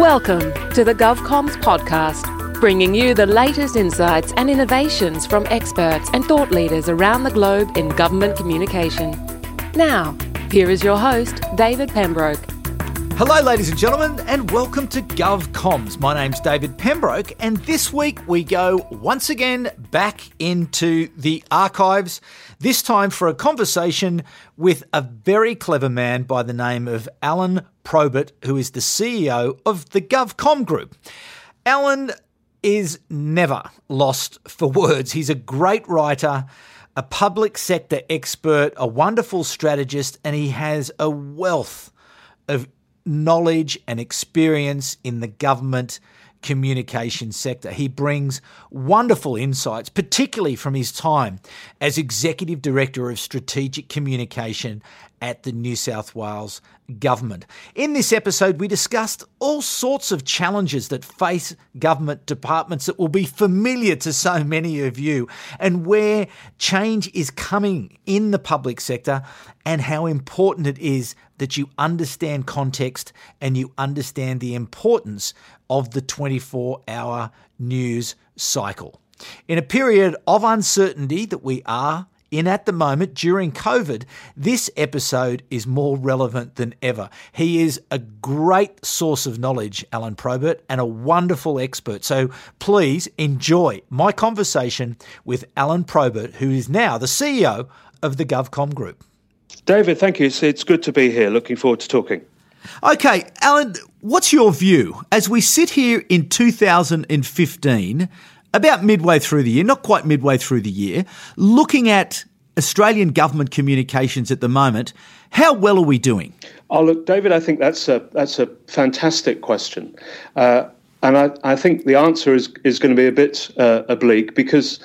Welcome to the GovComms podcast, bringing you the latest insights and innovations from experts and thought leaders around the globe in government communication. Now, here is your host, David Pembroke. Hello, ladies and gentlemen, and welcome to GovComms. My name's David Pembroke, and this week we go once again back into the archives, this time for a conversation with a very clever man by the name of Alun Probert, who is the CEO of the GovCom Group. Alun is never lost for words. He's a great writer, a public sector expert, a wonderful strategist, and he has a wealth of knowledge and experience in the government communication sector. He brings wonderful insights, particularly from his time as Executive Director of Strategic Communication at the New South Wales government. In this episode, we discussed all sorts of challenges that face government departments that will be familiar to so many of you, and where change is coming in the public sector, and how important it is that you understand context and you understand the importance of the 24 hour news cycle. In a period of uncertainty that we are in at the moment during COVID, this episode is more relevant than ever. He is a great source of knowledge, Alun Probert, and a wonderful expert. So please enjoy my conversation with Alun Probert, who is now the CEO of the GovCom Group. David, thank you. It's, it's good to be here. Looking forward to talking. Okay, Alun, what's your view as we sit here in 2015? About midway through the year, not quite midway through the year, looking at Australian government communications at the moment, how well are we doing? Oh, look, David, I think that's a that's a fantastic question, uh, and I, I think the answer is is going to be a bit uh, oblique because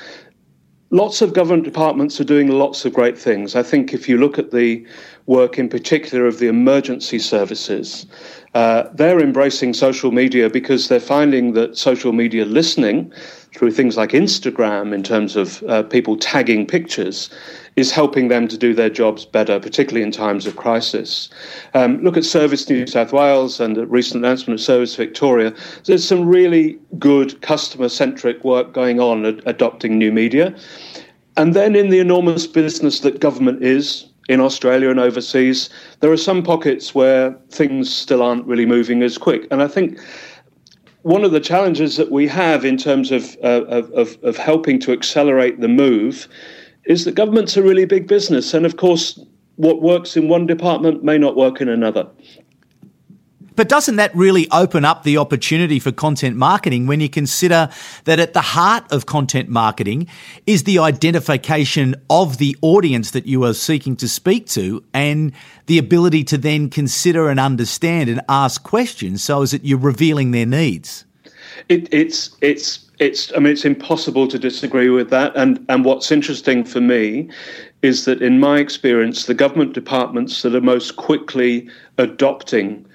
lots of government departments are doing lots of great things. I think if you look at the work in particular of the emergency services, uh, they're embracing social media because they're finding that social media listening through things like Instagram, in terms of uh, people tagging pictures, is helping them to do their jobs better, particularly in times of crisis. Um, look at Service New South Wales and the recent announcement of Service Victoria. There's some really good customer centric work going on adopting new media. And then in the enormous business that government is, in Australia and overseas, there are some pockets where things still aren't really moving as quick. And I think one of the challenges that we have in terms of, uh, of, of, helping to accelerate the move is that government's a really big business. And of course, what works in one department may not work in another. But doesn't that really open up the opportunity for content marketing when you consider that at the heart of content marketing is the identification of the audience that you are seeking to speak to and the ability to then consider and understand and ask questions so as that you're revealing their needs? It, it's it's it's I mean it's impossible to disagree with that and and what's interesting for me is that in my experience the government departments that are most quickly adopting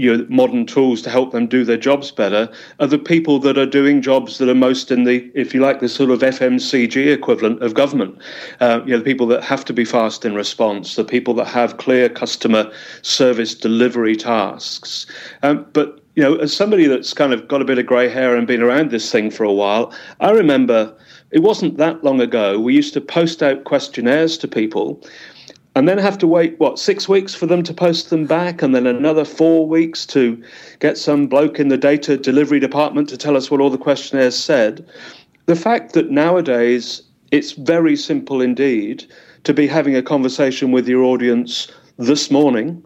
you know, modern tools to help them do their jobs better are the people that are doing jobs that are most in the, if you like, the sort of FMCG equivalent of government. Uh, you know, the people that have to be fast in response, the people that have clear customer service delivery tasks. Um, but you know, as somebody that's kind of got a bit of grey hair and been around this thing for a while, I remember it wasn't that long ago. We used to post out questionnaires to people and then have to wait what six weeks for them to post them back and then another four weeks to get some bloke in the data delivery department to tell us what all the questionnaires said. The fact that nowadays it's very simple indeed to be having a conversation with your audience this morning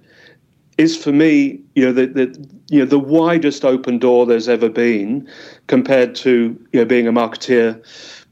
is for me you know the, the you know the widest open door there's ever been compared to you know being a marketeer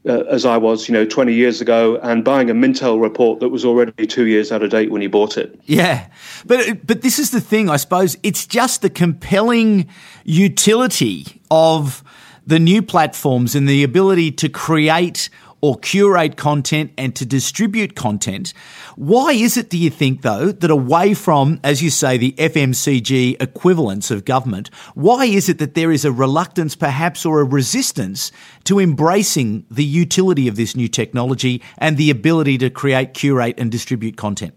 uh, as I was, you know, 20 years ago, and buying a Mintel report that was already two years out of date when you bought it. Yeah, but but this is the thing, I suppose. It's just the compelling utility of the new platforms and the ability to create or curate content and to distribute content. Why is it, do you think, though, that away from, as you say, the FMCG equivalents of government, why is it that there is a reluctance, perhaps, or a resistance to embracing the utility of this new technology and the ability to create, curate, and distribute content?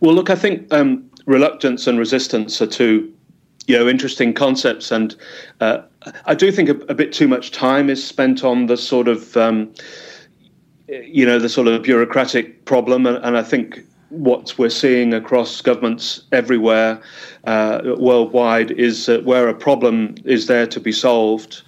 Well, look, I think um, reluctance and resistance are two you know interesting concepts, and uh, I do think a, a, bit too much time is spent on the sort of um, you know the sort of bureaucratic problem, and, and I think what we're seeing across governments everywhere uh, worldwide is that where a problem is there to be solved,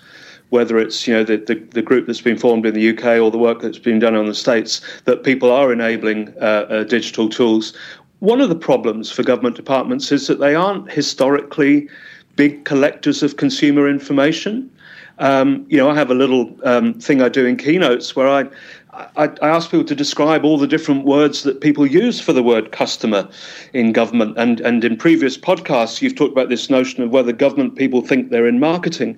whether it's you know the, the, the, group that's been formed in the UK or the work that's been done on the states, that people are enabling uh, uh, digital tools. One of the problems for government departments is that they aren't historically big collectors of consumer information. Um, you know, I have a little um, thing I do in keynotes where I I, I ask people to describe all the different words that people use for the word customer in government. And, and in previous podcasts, you've talked about this notion of whether government people think they're in marketing.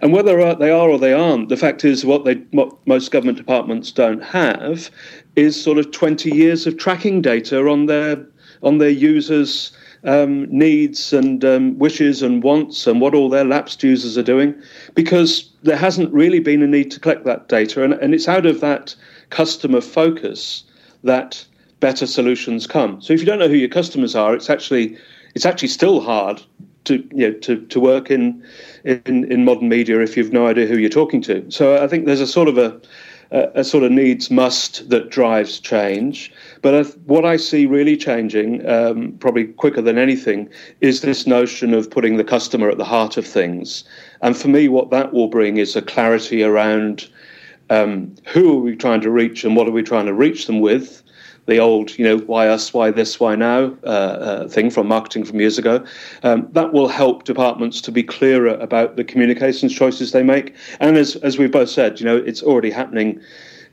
And whether they are or they aren't, the fact is what, they, what most government departments don't have is sort of 20 years of tracking data on their, on their users' um, needs and um, wishes and wants and what all their lapsed users are doing because there hasn't really been a need to collect that data. And, and it's out of that customer focus that better solutions come. So if you don't know who your customers are, it's actually it's actually still hard to you know to, to work in, in in modern media if you've no idea who you're talking to. So I think there's a sort of a a, sort of needs must that drives change. But what I see really changing, um, probably quicker than anything, is this notion of putting the customer at the heart of things. And for me, what that will bring is a clarity around um, who are we trying to reach and what are we trying to reach them with? The old, you know, why us, why this, why now uh, uh, thing from marketing from years ago. Um, that will help departments to be clearer about the communications choices they make. And as, as we've both said, you know, it's already happening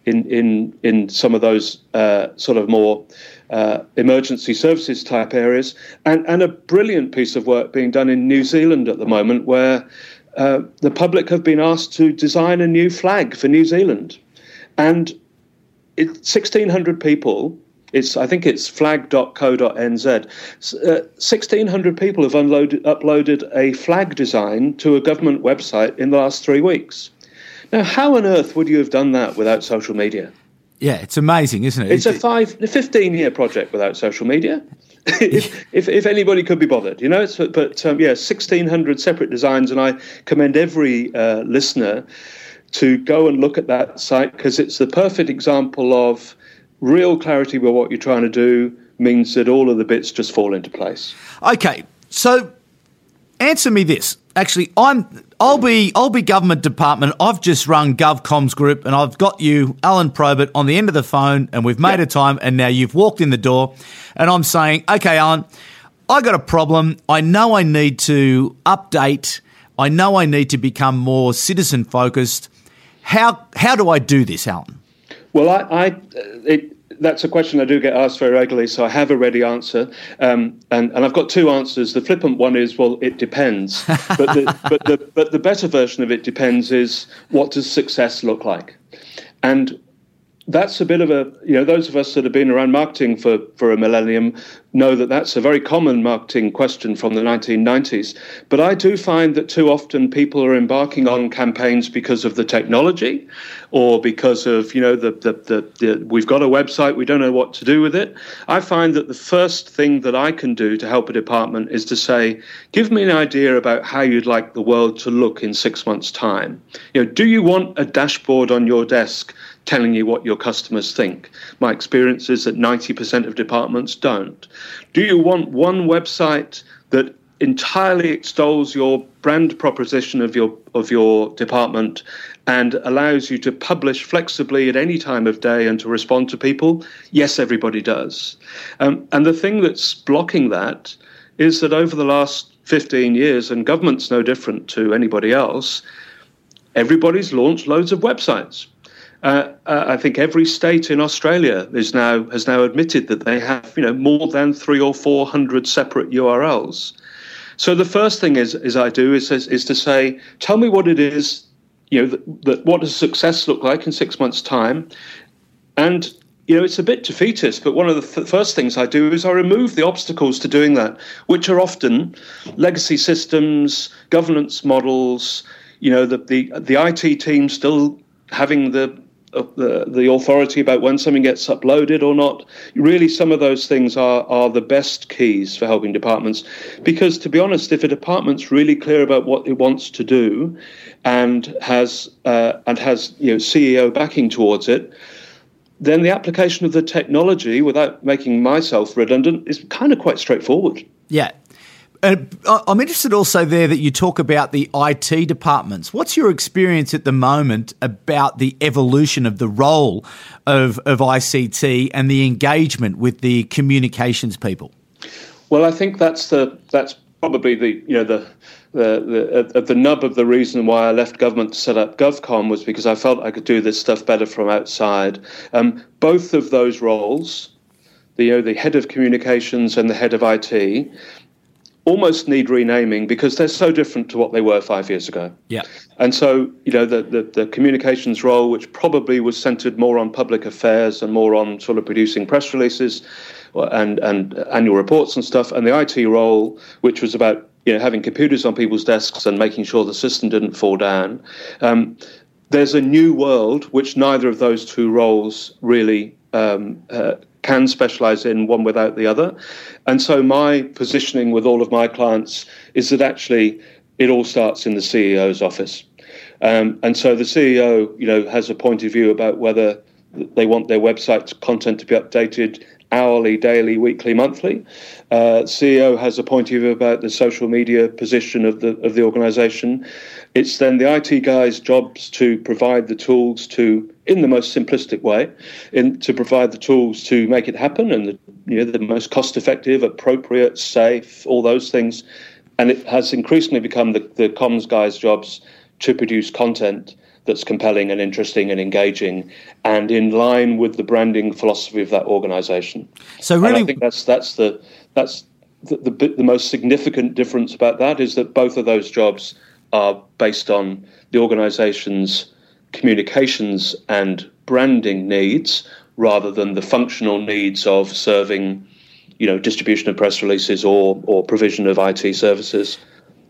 in, in, in some of those uh, sort of more uh, emergency services type areas. And, and a brilliant piece of work being done in New Zealand at the moment where uh, the public have been asked to design a new flag for New Zealand. And it, 1,600 people, it's, I think it's flag.co.nz, uh, 1,600 people have unloaded, uploaded a flag design to a government website in the last three weeks. Now, how on earth would you have done that without social media? Yeah, it's amazing, isn't it? It's a five, 15 year project without social media. if, if, if anybody could be bothered, you know. but um, yeah, sixteen hundred separate designs, and I commend every uh, listener to go and look at that site because it's the perfect example of real clarity about what you're trying to do means that all of the bits just fall into place. Okay, so answer me this. Actually, I'm I'll be I'll be government department. I've just run GovComs Group, and I've got you, Alun Probert, on the end of the phone, and we've made a time, and now you've walked in the door, and I'm saying, okay, Alun, I got a problem. I know I need to update. I know I need to become more citizen focused. How how do I do this, Alun? Well, I, I it, that's a question I do get asked very regularly, so I have a ready answer. Um, and, and I've got two answers. The flippant one is, well, it depends. but, the, but, the, but the better version of it depends is what does success look like? And that's a bit of a you know those of us that have been around marketing for for a millennium know that that's a very common marketing question from the 1990s but i do find that too often people are embarking on campaigns because of the technology or because of you know the, the the, the we've got a website we don't know what to do with it. I find that the first thing that i can do to help a department is to say give me an idea about how you'd like the world to look in 6 months time. You know do you want a dashboard on your desk telling you what your customers think. My experience is that 90% of departments don't. Do you want one website that entirely extols your brand proposition of your of your department and allows you to publish flexibly at any time of day and to respond to people? Yes, everybody does. Um, and the thing that's blocking that is that over the last 15 years, and government's no different to anybody else, everybody's launched loads of websites uh, uh, I think every state in Australia is now has now admitted that they have you know more than three or four hundred separate URLs. So the first thing is is I do is is, to say, tell me what it is, you know, that, that what does success look like in six months' time, and you know, it's a bit defeatist, but one of the th- first things I do is I remove the obstacles to doing that, which are often legacy systems, governance models, you know, the, the, the IT team still having the the, the authority about when something gets uploaded or not. Really, some of those things are, are the best keys for helping departments. Because to be honest, if a department's really clear about what it wants to do and has uh, and has you know CEO backing towards it, then the application of the technology, without making myself redundant, is kind of quite straightforward. Yeah, I'm interested also there that you talk about the IT departments. What's your experience at the moment about the evolution of the role of, of ICT and the engagement with the communications people? Well, I think that's the that's probably the you know the the the, the nub of the reason why I left government to set up GovCom was because I felt I could do this stuff better from outside. Um, both of those roles, the you know, the head of communications and the head of IT, almost need renaming because they're so different to what they were five years ago. Yeah. And so, you know, the, the, the, communications role, which probably was centered more on public affairs and more on sort of producing press releases and, and annual reports and stuff, and the IT role, which was about, you know, having computers on people's desks and making sure the system didn't fall down. Um, there's a new world which neither of those two roles really um, uh, can specialize in one without the other. And so my positioning with all of my clients is that actually it all starts in the CEO's office. Um, and so the CEO, you know, has a point of view about whether they want their website content to be updated hourly, daily, weekly, monthly. Uh, CEO has a point of view about the social media position of the of the organisation. It's then the IT guys' jobs to provide the tools to, in the most simplistic way, in, to provide the tools to make it happen and the, you know, the most cost-effective, appropriate, safe, all those things. And it has increasingly become the, the comms guys' jobs to produce content that's compelling and interesting and engaging and in line with the branding philosophy of that organization. So really, and I think that's that's the that's the, the, the most significant difference about that is that both of those jobs are based on the organization's communications and branding needs rather than the functional needs of serving you know distribution of press releases or or provision of IT services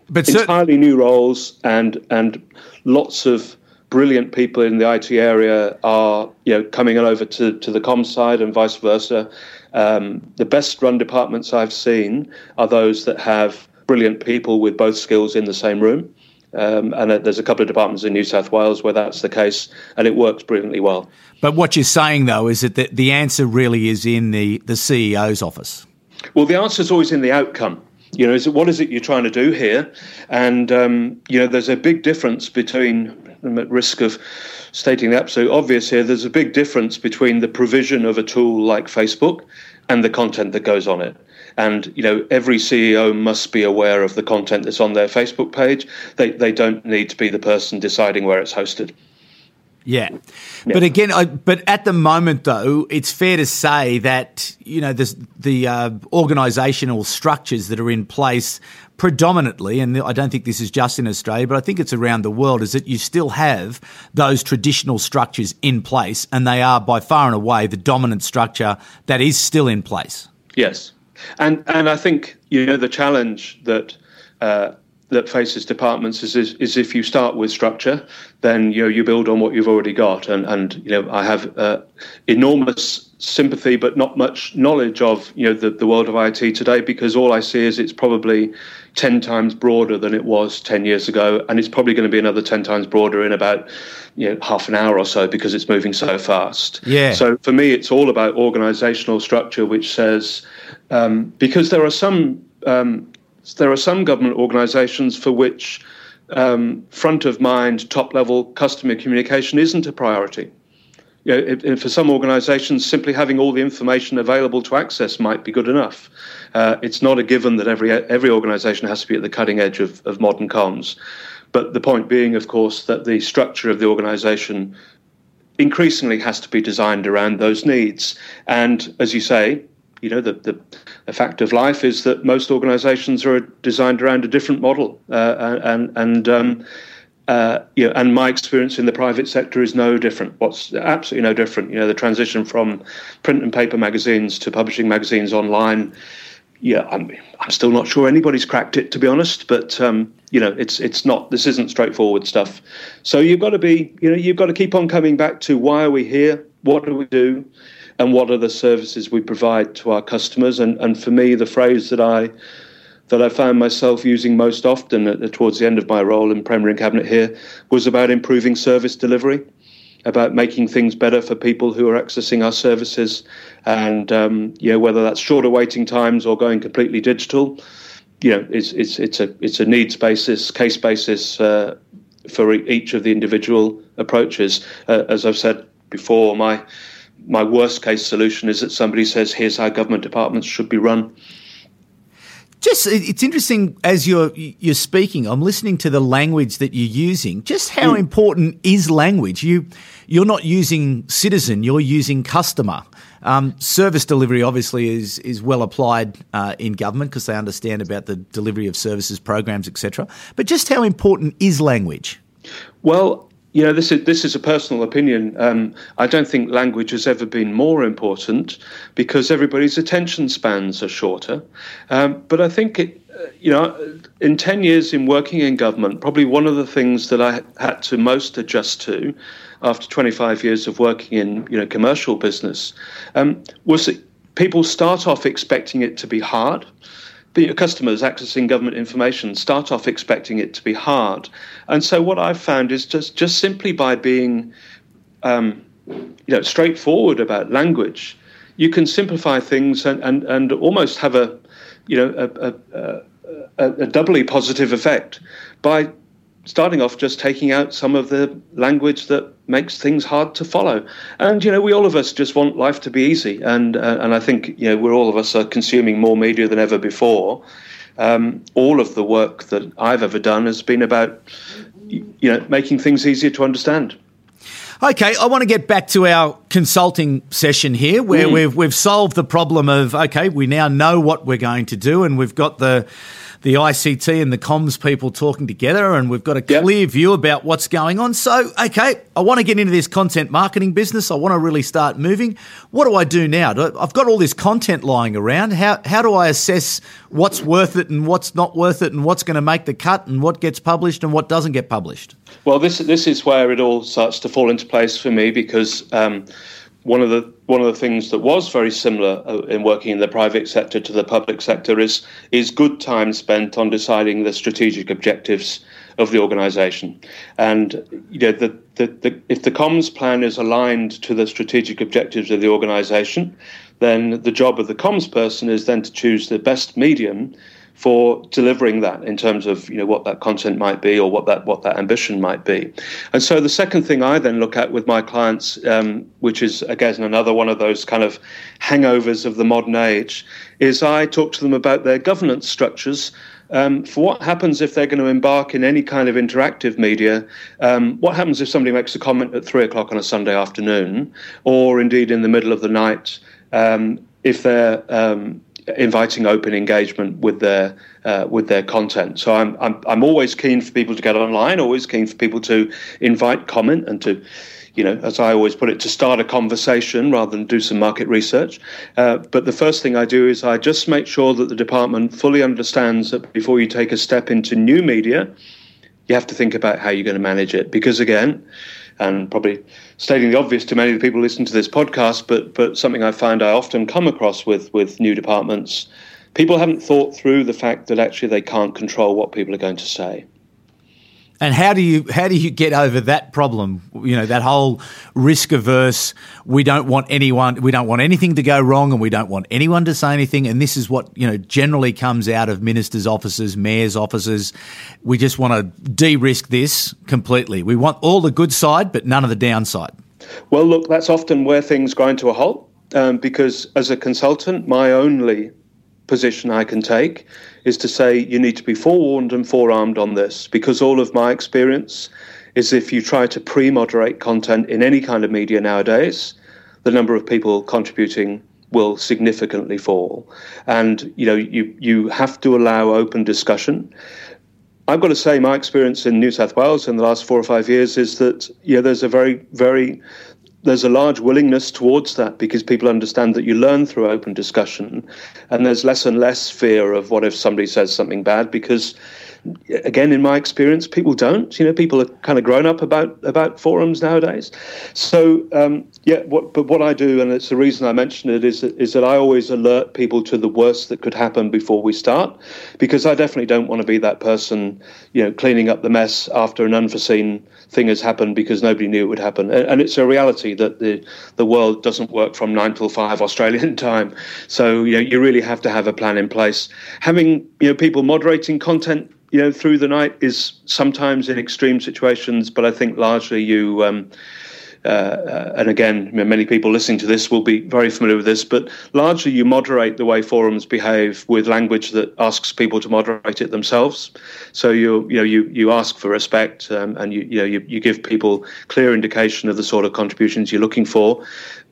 but entirely new roles and and lots of brilliant people in the IT area are you know coming over to, to the com side and vice versa. Um, the best run departments I've seen are those that have brilliant people with both skills in the same room. Um, and uh, there's a couple of departments in New South Wales where that's the case, and it works brilliantly well. But what you're saying, though, is that the, the answer really is in the, the CEO's office. Well, the answer is always in the outcome. You know, is it, what is it you're trying to do here? And um, you know, there's a big difference between I'm at risk of stating the absolute obvious here. There's a big difference between the provision of a tool like Facebook and the content that goes on it. And you know, every CEO must be aware of the content that's on their Facebook page. They they don't need to be the person deciding where it's hosted. Yeah. yeah. But again, I, but at the moment, though, it's fair to say that you know the the uh, organisational structures that are in place predominantly, and I don't think this is just in Australia, but I think it's around the world, is that you still have those traditional structures in place, and they are by far and away the dominant structure that is still in place. Yes, and and I think you know the challenge that. Uh, that faces departments is, is, is if you start with structure, then you know you build on what you've already got. And and you know I have uh, enormous sympathy, but not much knowledge of you know the, the world of IT today because all I see is it's probably ten times broader than it was ten years ago, and it's probably going to be another ten times broader in about you know half an hour or so because it's moving so fast. Yeah. So for me, it's all about organisational structure, which says um, because there are some um, there are some government organisations for which um, front of mind, top level customer communication isn't a priority. You know, it, for some organisations, simply having all the information available to access might be good enough. Uh, it's not a given that every every organisation has to be at the cutting edge of, of modern comms. But the point being, of course, that the structure of the organisation increasingly has to be designed around those needs. And as you say, you know, the, the, the, fact of life is that most organizations are designed around a different model. Uh, and, and, um, uh, you know, and my experience in the private sector is no different. What's absolutely no different. You know, the transition from print and paper magazines to publishing magazines online, yeah, I'm I'm still not sure anybody's cracked it to be honest, but um, you know, it's it's not this isn't straightforward stuff. So you've got to be, you know, you've got to keep on coming back to why are we here? What do we do? And what are the services we provide to our customers? And and for me, the phrase that I that I found myself using most often at, towards the end of my role in Premier and Cabinet here was about improving service delivery about making things better for people who are accessing our services, and um, whether that's shorter waiting times or going completely digital, you know, it's it's it's a it's a needs basis, case basis uh, for each of the individual approaches. Uh, as I've said before, my my worst case solution is that somebody says, "Here's how government departments should be run." Just it's interesting as you're you're speaking. I'm listening to the language that you're using. Just how mm. important is language? You you're not using citizen. You're using customer. Um, service delivery obviously is is well applied uh, in government because they understand about the delivery of services, programs, etc. But just how important is language? Well, you know, this is this is a personal opinion. Um, I don't think language has ever been more important because everybody's attention spans are shorter. Um, but I think it, you know, in ten years in working in government, probably one of the things that I had to most adjust to, after 25 years of working in you know commercial business, um, was that people start off expecting it to be hard your customers accessing government information start off expecting it to be hard. And so what I've found is just just simply by being um, you know straightforward about language, you can simplify things and, and, and almost have a you know a, a, a, a doubly positive effect by starting off just taking out some of the language that makes things hard to follow. And you know, we all of us just want life to be easy, and uh, and I think you know we're all of us are consuming more media than ever before. Um, all of the work that I've ever done has been about you know making things easier to understand. Okay, I want to get back to our consulting session here, where mm. we've we've solved the problem of okay, we now know what we're going to do, and we've got the the ICT and the comms people talking together, and we've got a clear view about what's going on. So, okay, I want to get into this content marketing business. I want to really start moving. What do I do now? I've got all this content lying around. How how do I assess what's worth it and what's not worth it, and what's going to make the cut, and what gets published and what doesn't get published? Well, this this is where it all starts to fall into place for me because. Um, one of the one of the things that was very similar uh, in working in the private sector to the public sector is is good time spent on deciding the strategic objectives of the organisation, and you know the, the, the, if the comms plan is aligned to the strategic objectives of the organisation, then the job of the comms person is then to choose the best medium for delivering that in terms of you know what that content might be or what that what that ambition might be. And so the second thing I then look at with my clients, um, which is again another one of those kind of hangovers of the modern age, is I talk to them about their governance structures. Um, for what happens if they're going to embark in any kind of interactive media? Um, what happens if somebody makes a comment at three o'clock on a Sunday afternoon, or indeed in the middle of the night? Um, if they're um, inviting open engagement with their uh, with their content. So I'm, I'm I'm always keen for people to get online. Always keen for people to invite comment and to, you know, as I always put it, to start a conversation rather than do some market research. Uh, but the first thing I do is I just make sure that the department fully understands that before you take a step into new media, you have to think about how you're going to manage it because again and probably stating the obvious to many of the people listening to this podcast, but but something I find I often come across with with new departments, people haven't thought through the fact that actually they can't control what people are going to say. And how do you how do you get over that problem? You know that whole risk averse. We don't want anyone. We don't want anything to go wrong, and we don't want anyone to say anything. And this is what you know generally comes out of ministers' offices, mayors' offices. We just want to de-risk this completely. We want all the good side, but none of the downside. Well, look, that's often where things grind to a halt. Um, because as a consultant, my only position I can take is to say you need to be forewarned and forearmed on this because all of my experience is if you try to pre moderate content in any kind of media nowadays, the number of people contributing will significantly fall. And you know, you, you have to allow open discussion. I've got to say, my experience in New South Wales in the last four or five years is that yeah, there's a very, very there's a large willingness towards that because people understand that you learn through open discussion, and there's less and less fear of what if somebody says something bad because again, in my experience, people don't. You know, people are kind of grown up about about forums nowadays. So um, yeah, what, but what I do, and it's the reason I mention it, is is that I always alert people to the worst that could happen before we start, because I definitely don't want to be that person, you know, cleaning up the mess after an unforeseen thing has happened because nobody knew it would happen. And, it's a reality that the the world doesn't work from nine till five Australian time. So you know, you really have to have a plan in place. Having you know people moderating content you know, through the night is sometimes in extreme situations, but I think largely you. Um, uh, uh, and again, many people listening to this will be very familiar with this, but largely you moderate the way forums behave with language that asks people to moderate it themselves. So you you know you you ask for respect um, and you you know you, you give people clear indication of the sort of contributions you're looking for.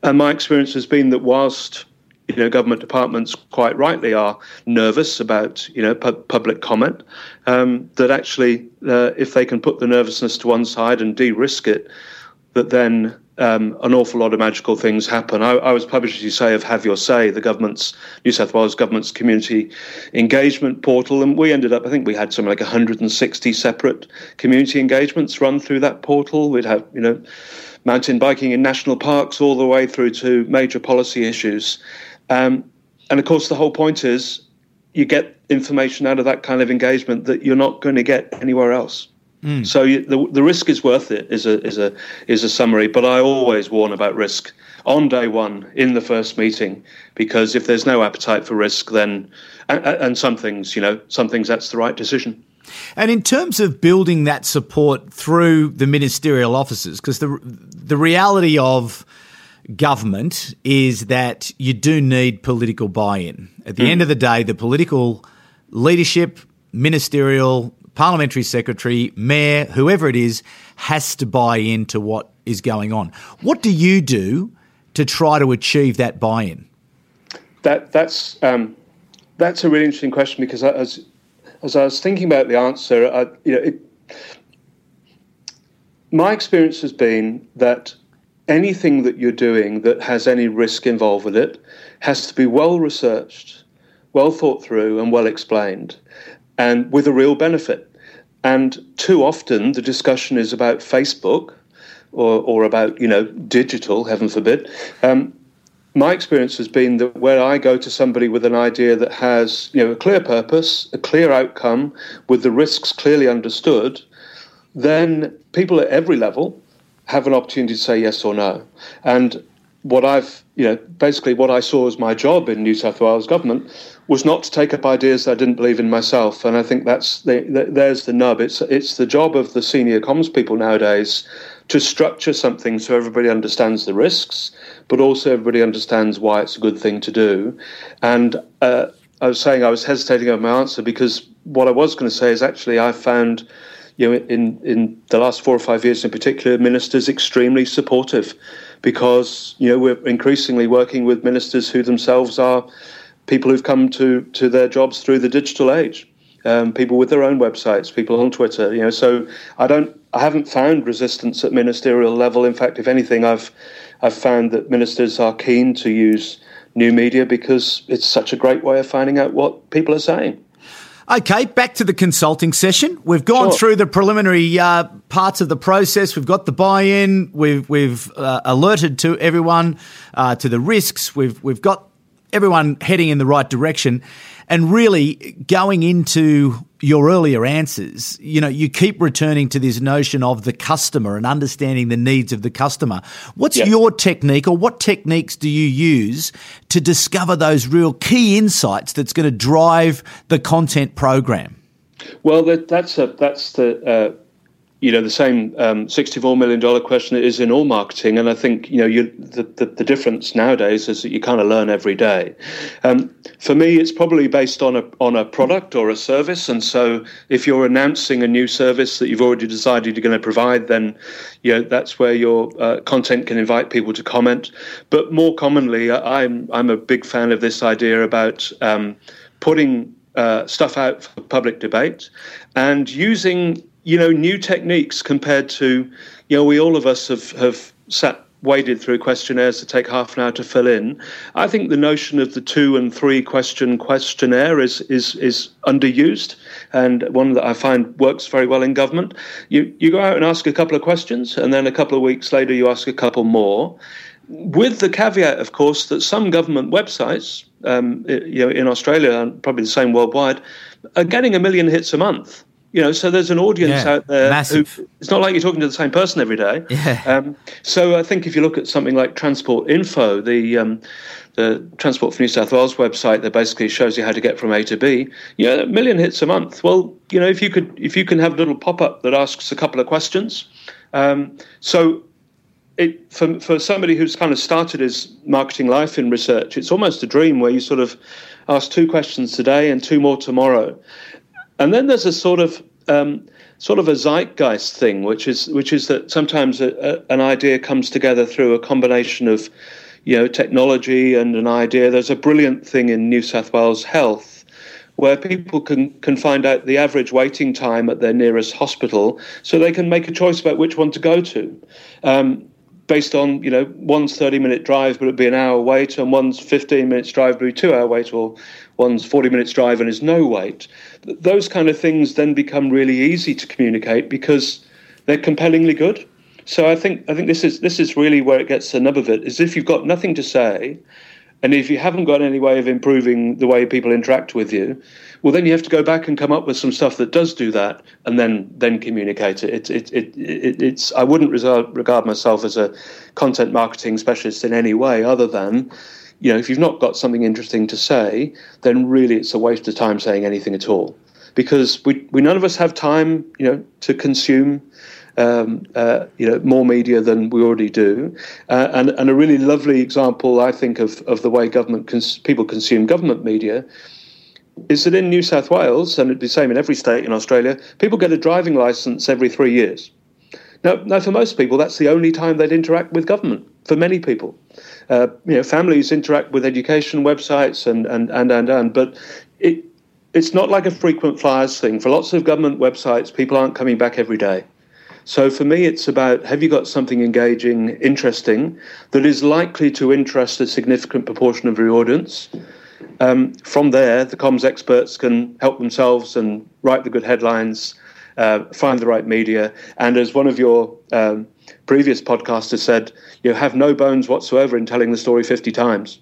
And my experience has been that whilst you know, government departments quite rightly are nervous about, you know, pu- public comment. Um, that actually, uh, if they can put the nervousness to one side and de-risk it, that then um, an awful lot of magical things happen. I, I was published, as you say, of Have Your Say, the government's New South Wales government's community engagement portal, and we ended up. I think we had something like 160 separate community engagements run through that portal. We'd have, you know, mountain biking in national parks all the way through to major policy issues. Um, and of course, the whole point is you get information out of that kind of engagement that you're not going to get anywhere else. Mm. So you, the the risk is worth it is a is a is a summary. But I always warn about risk on day one in the first meeting because if there's no appetite for risk, then and, and some things you know some things that's the right decision. And in terms of building that support through the ministerial offices, because the the reality of government is that you do need political buy in. At the mm. end of the day, the political leadership, ministerial, parliamentary secretary, mayor, whoever it is, has to buy into what is going on. What do you do to try to achieve that buy in? That, that's, um, that's a really interesting question because as, as I was thinking about the answer, I, you know, it, my experience has been that anything that you're doing that has any risk involved with it has to be well researched, well thought through, and well explained, and with a real benefit. And too often the discussion is about Facebook or, or about, you know, digital, heaven forbid. Um, my experience has been that where I go to somebody with an idea that has, you know, a clear purpose, a clear outcome, with the risks clearly understood, then people at every level have an opportunity to say yes or no. And what I've, you know, basically what I saw as my job in New South Wales government was not to take up ideas that I didn't believe in myself. And I think that's the, the, there's the nub. It's it's the job of the senior comms people nowadays to structure something so everybody understands the risks, but also everybody understands why it's a good thing to do. And uh, I was saying I was hesitating over my answer because what I was going to say is actually I found you know, in, in the last four or five years in particular, ministers extremely supportive because, you know, we're increasingly working with ministers who themselves are people who've come to, to their jobs through the digital age. Um, people with their own websites, people on Twitter, you know. So I don't, I haven't found resistance at ministerial level. In fact, if anything, I've, I've found that ministers are keen to use new media because it's such a great way of finding out what people are saying. Okay, back to the consulting session. We've gone sure. through the preliminary uh, parts of the process. We've got the buy-in. We've we've uh, alerted to everyone uh, to the risks. We've we've got everyone heading in the right direction, and really going into your earlier answers, you know, you keep returning to this notion of the customer and understanding the needs of the customer. What's yep. your technique or what techniques do you use to discover those real key insights that's going to drive the content program? Well, that, that's a, that's the uh, you know the same um, sixty-four million dollar question is in all marketing, and I think you know you, the, the, the difference nowadays is that you kind of learn every day. Um, for me, it's probably based on a on a product or a service, and so if you're announcing a new service that you've already decided you're going to provide, then you know that's where your uh, content can invite people to comment. But more commonly, I'm I'm a big fan of this idea about um, putting uh, stuff out for public debate and using you know, new techniques compared to, you know, we all of us have, have sat waded through questionnaires that take half an hour to fill in. I think the notion of the two and three question questionnaire is is is underused and one that I find works very well in government. You you go out and ask a couple of questions, and then a couple of weeks later you ask a couple more. With the caveat, of course, that some government websites, um, you know, in Australia and probably the same worldwide, are getting a million hits a month. You know, so there's an audience Yeah, out there. massive. Who, it's not like you're talking to the same person every day. Yeah. Um, so I think if you look at something like Transport Info, the um, the Transport for New South Wales website that basically shows you how to get from A to B, you know, a million hits a month. Well, you know, if you could, if you can have a little pop up that asks a couple of questions, um, so it for for somebody who's kind of started his marketing life in research, it's almost a dream where you sort of ask two questions today and two more tomorrow, and then there's a sort of um, sort of a zeitgeist thing, which is which is that sometimes a, a, an idea comes together through a combination of you know technology and an idea. There's a brilliant thing in New South Wales Health where people can, can find out the average waiting time at their nearest hospital so they can make a choice about which one to go to. Um, based on, you know, one's 30 minute drive, but it'd be an hour wait, and one's 15 minutes drive, but it'd be two hour wait, or one's 40 minutes drive and is no wait. Those kind of things then become really easy to communicate because they're compellingly good. So I think I think this is this is really where it gets the nub of it. Is if you've got nothing to say, and if you haven't got any way of improving the way people interact with you, well, then you have to go back and come up with some stuff that does do that, and then then communicate it. It, it, it, it it's I wouldn't regard, regard myself as a content marketing specialist in any way, other than you know if you've not got something interesting to say, then really it's a waste of time saying anything at all, because we we none of us have time you know to consume um, uh, you know, more media than we already do. Uh, and, and a really lovely example, I think, of, of the way government cons- people consume government media is that in New South Wales, and it's the same in every state in Australia, people get a driving license every three years. Now, now, for most people, that's the only time they'd interact with government. For many people, uh, you know, families interact with education websites and and and and, and but it it's not like a frequent flyers thing. For lots of government websites, people aren't coming back every day. So for me, it's about have you got something engaging, interesting, that is likely to interest a significant proportion of your audience. Um, from there, the comms experts can help themselves and write the good headlines, uh, find the right media, and as one of your um, previous podcasters said, you have no bones whatsoever in telling the story 50 times.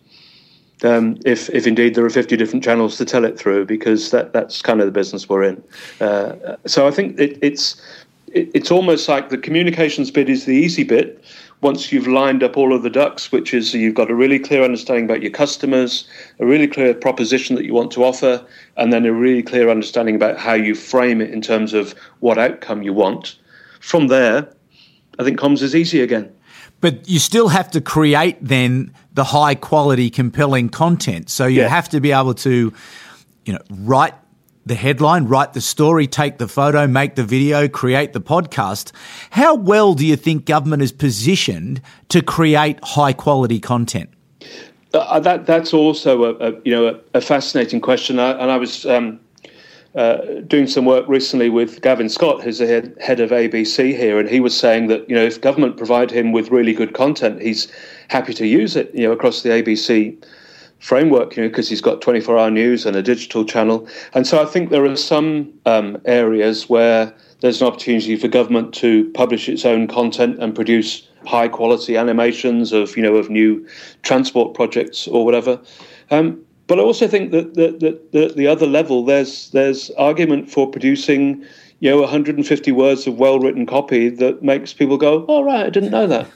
Um, if, if indeed there are 50 different channels to tell it through, because that, that's kind of the business we're in. Uh, so I think it, it's it, it's almost like the communications bit is the easy bit. Once you've lined up all of the ducks, which is you've got a really clear understanding about your customers, a really clear proposition that you want to offer, and then a really clear understanding about how you frame it in terms of what outcome you want. From there, I think comms is easy again. But you still have to create then the high quality, compelling content. So you Yeah. have to be able to, you know, write the headline, write the story, take the photo, make the video, create the podcast. How well do you think government is positioned to create high quality content? Uh, that that's also a, a you know a, a fascinating question, I, and I was um, uh, doing some work recently with Gavin Scott, who's the head, head of ABC here, and he was saying that you know if government provide him with really good content, he's happy to use it. You know across the ABC framework, you know, because he's got 24-hour news and a digital channel, and so I think there are some um, areas where there's an opportunity for government to publish its own content and produce high quality animations of you know of new transport projects or whatever. Um, but I also think that the, the, the, the other level there's there's argument for producing you know 150 words of well written copy that makes people go, "All right, I didn't know that."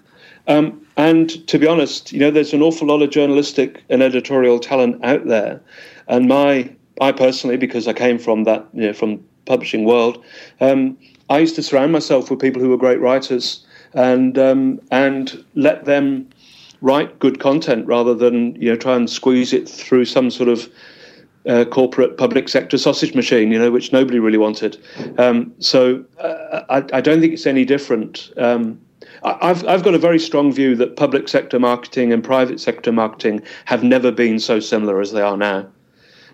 Um, and to be honest, you know, there's an awful lot of journalistic and editorial talent out there, and my I personally, because I came from that you know from publishing world, um, I used to surround myself with people who were great writers and um, and let them write good content rather than you know try and squeeze it through some sort of uh, corporate public sector sausage machine, you know, which nobody really wanted. Um, so uh, I, I, don't think it's any different. Um, I've I've got a very strong view that public sector marketing and private sector marketing have never been so similar as they are now,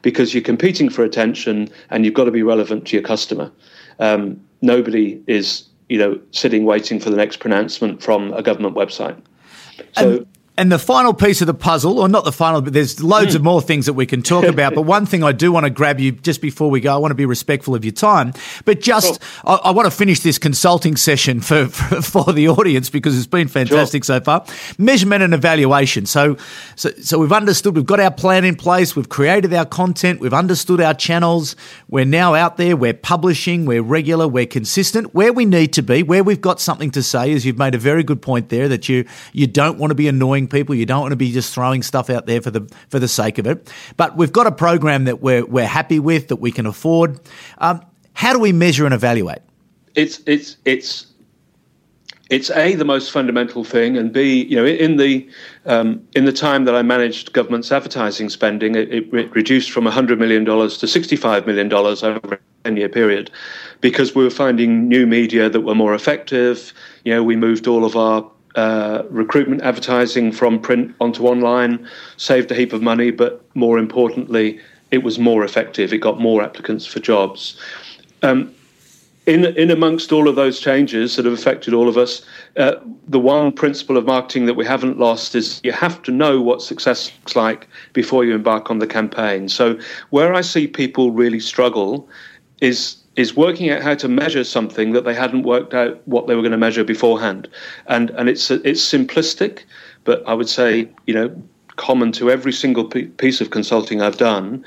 because you're competing for attention and you've got to be relevant to your customer. Um, nobody is you know sitting waiting for the next pronouncement from a government website. So. And the final piece of the puzzle, or not the final, but there's loads mm. of more things that we can talk about. but one thing I do want to grab you just before we go, I want to be respectful of your time. But just, I, I, want to finish this consulting session for, for, for the audience because it's been fantastic sure. so far. Measurement and evaluation. So, so, so we've understood, we've got our plan in place, we've created our content, we've understood our channels. We're now out there, we're publishing, we're regular, we're consistent. Where we need to be, where we've got something to say, is you've made a very good point there that you you don't want to be annoying people. You don't want to be just throwing stuff out there for the for the sake of it. But we've got a program that we're we're happy with that we can afford. Um, how do we measure and evaluate? It's it's it's it's a the most fundamental thing, and b you know in the um, in the time that I managed government's advertising spending, it, it reduced from hundred million dollars to sixty five million dollars over a ten year period, because we were finding new media that were more effective. You know, we moved all of our uh, recruitment advertising from print onto online, saved a heap of money, but more importantly, it was more effective. It got more applicants for jobs. Um, in, in amongst all of those changes that have affected all of us, uh, the one principle of marketing that we haven't lost is you have to know what success looks like before you embark on the campaign. So, where I see people really struggle is is working out how to measure something that they hadn't worked out what they were going to measure beforehand. And and it's it's simplistic, but I would say you know common to every single piece of consulting I've done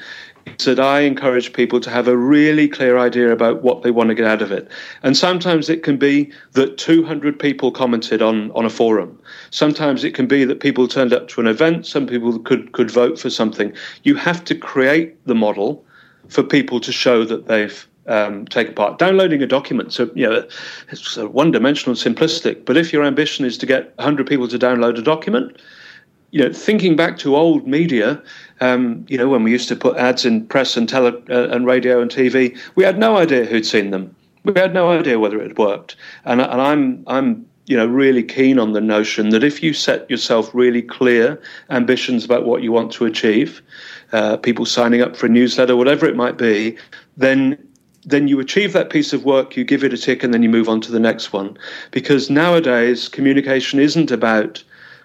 is that I encourage people to have a really clear idea about what they want to get out of it. And sometimes it can be that 200 people commented on, on a forum. Sometimes it can be that people turned up to an event. Some people could, could vote for something. You have to create the model for people to show that they've um, take apart. Downloading a document, so you know, it's sort of one-dimensional, and simplistic. But if your ambition is to get 100 people to download a document, you know, thinking back to old media, um, you know, when we used to put ads in press and tele uh, and radio and TV, we had no idea who'd seen them. We had no idea whether it had worked. And, and I'm I'm you know really keen on the notion that if you set yourself really clear ambitions about what you want to achieve, uh, people signing up for a newsletter, whatever it might be, then then you achieve that piece of work, you give it a tick, and then you move on to the next one. Because nowadays, communication isn't about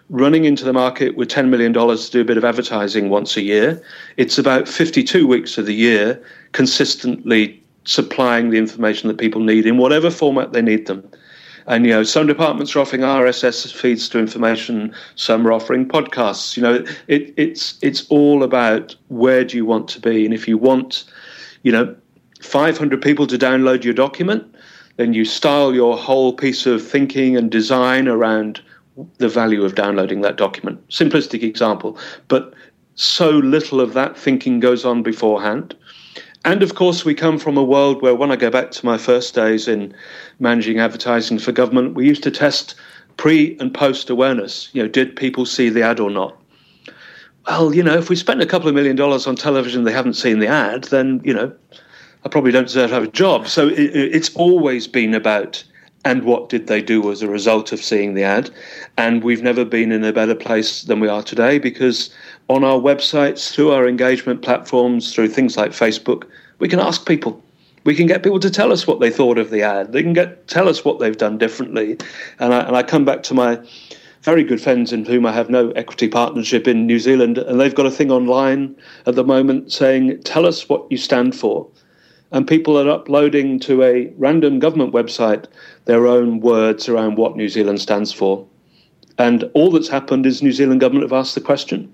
running into the market with $10 million to do a bit of advertising once a year. It's about 52 weeks of the year consistently supplying the information that people need in whatever format they need them. And you know, some departments are offering RSS feeds to information, some are offering podcasts. You know, it, it's it's all about where do you want to be, and if you want, you know, 500 people to download your document, then you style your whole piece of thinking and design around the value of downloading that document. Simplistic example, but so little of that thinking goes on beforehand. And of course, we come from a world where, when I go back to my first days in managing advertising for government, we used to test pre and post awareness. You know, did people see the ad or not? Well, you know, if we spent a couple of million dollars on television, they haven't seen the ad, then, you know, I probably don't deserve to have a job. So it, it's always been about and what did they do as a result of seeing the ad. And we've never been in a better place than we are today because on our websites, through our engagement platforms, through things like Facebook, we can ask people. We can get people to tell us what they thought of the ad. They can get tell us what they've done differently. And I, and I come back to my very good friends in whom I have no equity partnership in New Zealand, and they've got a thing online at the moment saying, "Tell us what you stand for." And people are uploading to a random government website their own words around what New Zealand stands for. And all that's happened is New Zealand government have asked the question.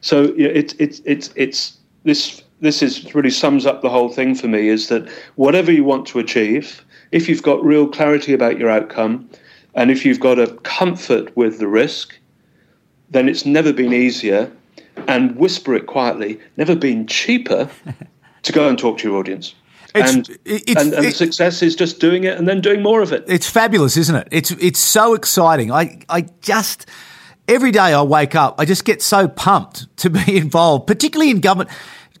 So you know, it's it's it's it's this this is really sums up the whole thing for me is that whatever you want to achieve, if you've got real clarity about your outcome, and if you've got a comfort with the risk, then it's never been easier, and whisper it quietly, never been cheaper to go and talk to your audience. And, it's, and, and success is just doing it and then doing more of it. It's fabulous, isn't it? It's it's so exciting. I I just every day I wake up, I just get so pumped to be involved, particularly in government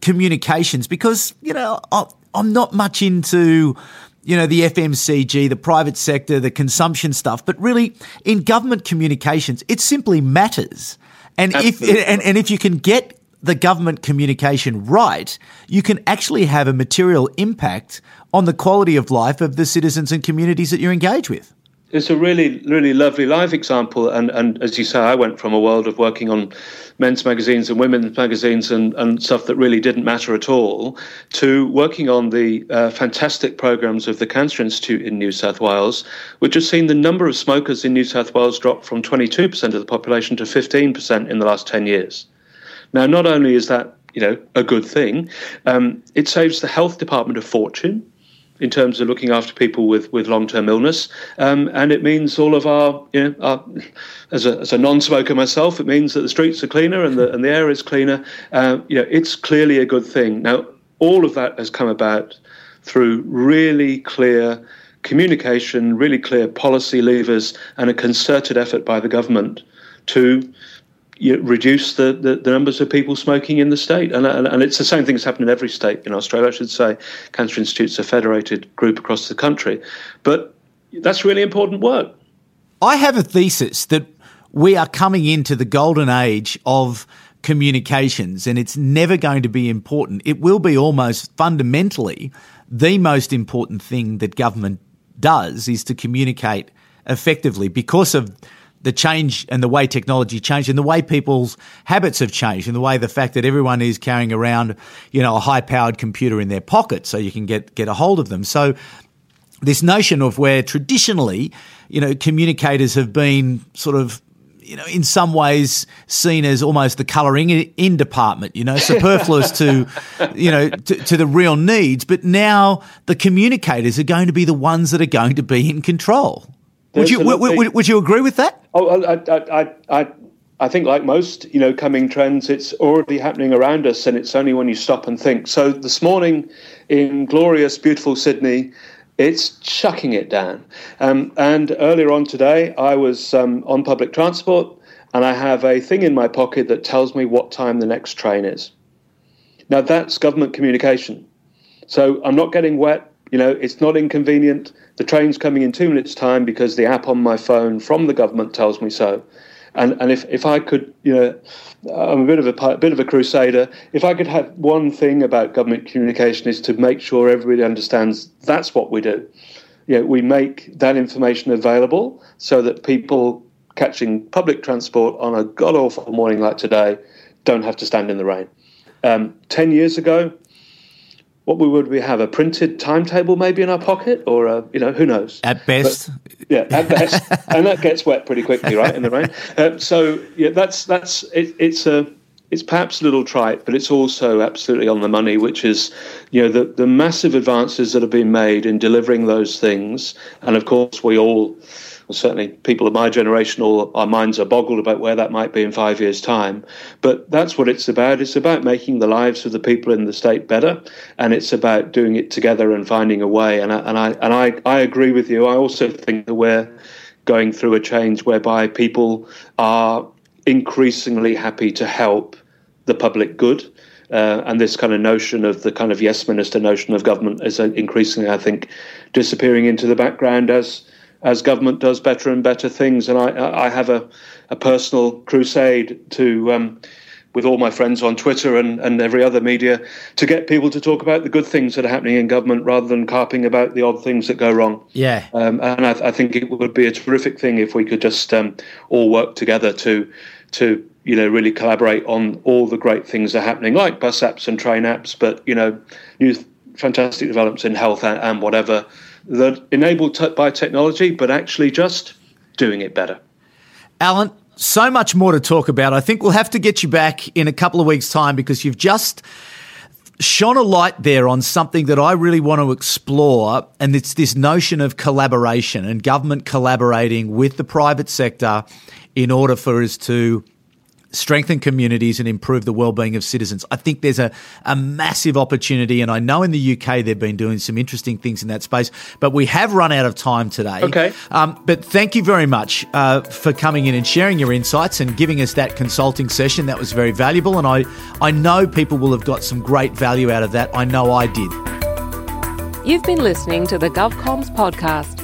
communications, because you know I, I'm not much into you know, the FMCG, the private sector, the consumption stuff, but really in government communications, it simply matters. And Absolutely. if and, and if you can get the government communication right, you can actually have a material impact on the quality of life of the citizens and communities that you engage with. it's a really, really lovely live example. And, and as you say, I went from a world of working on men's magazines and women's magazines and, and stuff that really didn't matter at all to working on the uh, fantastic programs of the Cancer Institute in New South Wales, which has seen the number of smokers in New South Wales drop from 22% of the population to 15% in the last 10 years. Now, not only is that you know a good thing, um, it saves the health department a fortune in terms of looking after people with, with long term illness. Um, and it means all of our, you know, our, as a, as a non smoker myself, it means that the streets are cleaner and the, and the air is cleaner. Uh, you know, it's clearly a good thing. Now, all of that has come about through really clear communication, really clear policy levers, and a concerted effort by the government to you reduce the, the, the, numbers of people smoking in the state. And, and, and, it's the same thing that's happened in every state in Australia, I should say. Cancer Institute's a federated group across the country. But that's really important work. I have a thesis that we are coming into the golden age of communications and it's never going to be important. It will be almost fundamentally the most important thing that government does is to communicate effectively because of the change and the way technology changed and the way people's habits have changed and the way the fact that everyone is carrying around, you know, a high powered computer in their pocket so you can get, get a hold of them. So this notion of where traditionally, you know, communicators have been sort of you know, in some ways seen as almost the colouring in department, you know, superfluous to, you know, to, to, the real needs. But now the communicators are going to be the ones that are going to be in control. Would you would, would, would, you agree with that? Oh, I, I, I, I think like most you know coming trends, it's already happening around us, and it's only when you stop and think. So this morning, in glorious, beautiful Sydney, it's chucking it down. Um, and earlier on today, I was um, on public transport, and I have a thing in my pocket that tells me what time the next train is. Now that's government communication. So I'm not getting wet. You know, it's not inconvenient. The train's coming in two minutes' time because the app on my phone from the government tells me so. And and if, if I could, you know, I'm a bit of a, a bit of a crusader. If I could have one thing about government communication is to make sure everybody understands that's what we do. You know, we make that information available so that people catching public transport on a god awful morning like today don't have to stand in the rain. Um, Ten years ago, what we would we have a printed timetable maybe in our pocket or a, you know who knows? At best. But, yeah at best. And that gets wet pretty quickly right in the rain. Um, so yeah that's that's it, it's a it's perhaps a little trite but it's also absolutely on the money which is you know the the massive advances that have been made in delivering those things. And of course we all well, certainly people of my generation, all our minds are boggled about where that might be in five years' time. But that's what it's about. It's about making the lives of the people in the state better, and it's about doing it together and finding a way. And I, and I and I, I agree with you. I also think that we're going through a change whereby people are increasingly happy to help the public good. Uh, and this kind of notion of the kind of yes minister notion of government is increasingly, I think, disappearing into the background as as government does better and better things. And I, I have a, a personal crusade to, um, with all my friends on Twitter and, and every other media, to get people to talk about the good things that are happening in government rather than carping about the odd things that go wrong. Yeah. Um, and I, I, think it would be a terrific thing if we could just um, all work together to to you know really collaborate on all the great things that are happening, like bus apps and train apps, but you know, new fantastic developments in health and, and whatever that enabled t- by technology, but actually just doing it better. Alun, so much more to talk about. I think we'll have to get you back in a couple of weeks' time because you've just shone a light there on something that I really want to explore, and it's this notion of collaboration and government collaborating with the private sector in order for us to strengthen communities and improve the well-being of citizens. I think there's a, a massive opportunity, and I know in the UK they've been doing some interesting things in that space. But we have run out of time today. Okay. Um, but thank you very much uh, for coming in and sharing your insights and giving us that consulting session. That was very valuable, and I I know people will have got some great value out of that. I know I did. You've been listening to the GovComms podcast.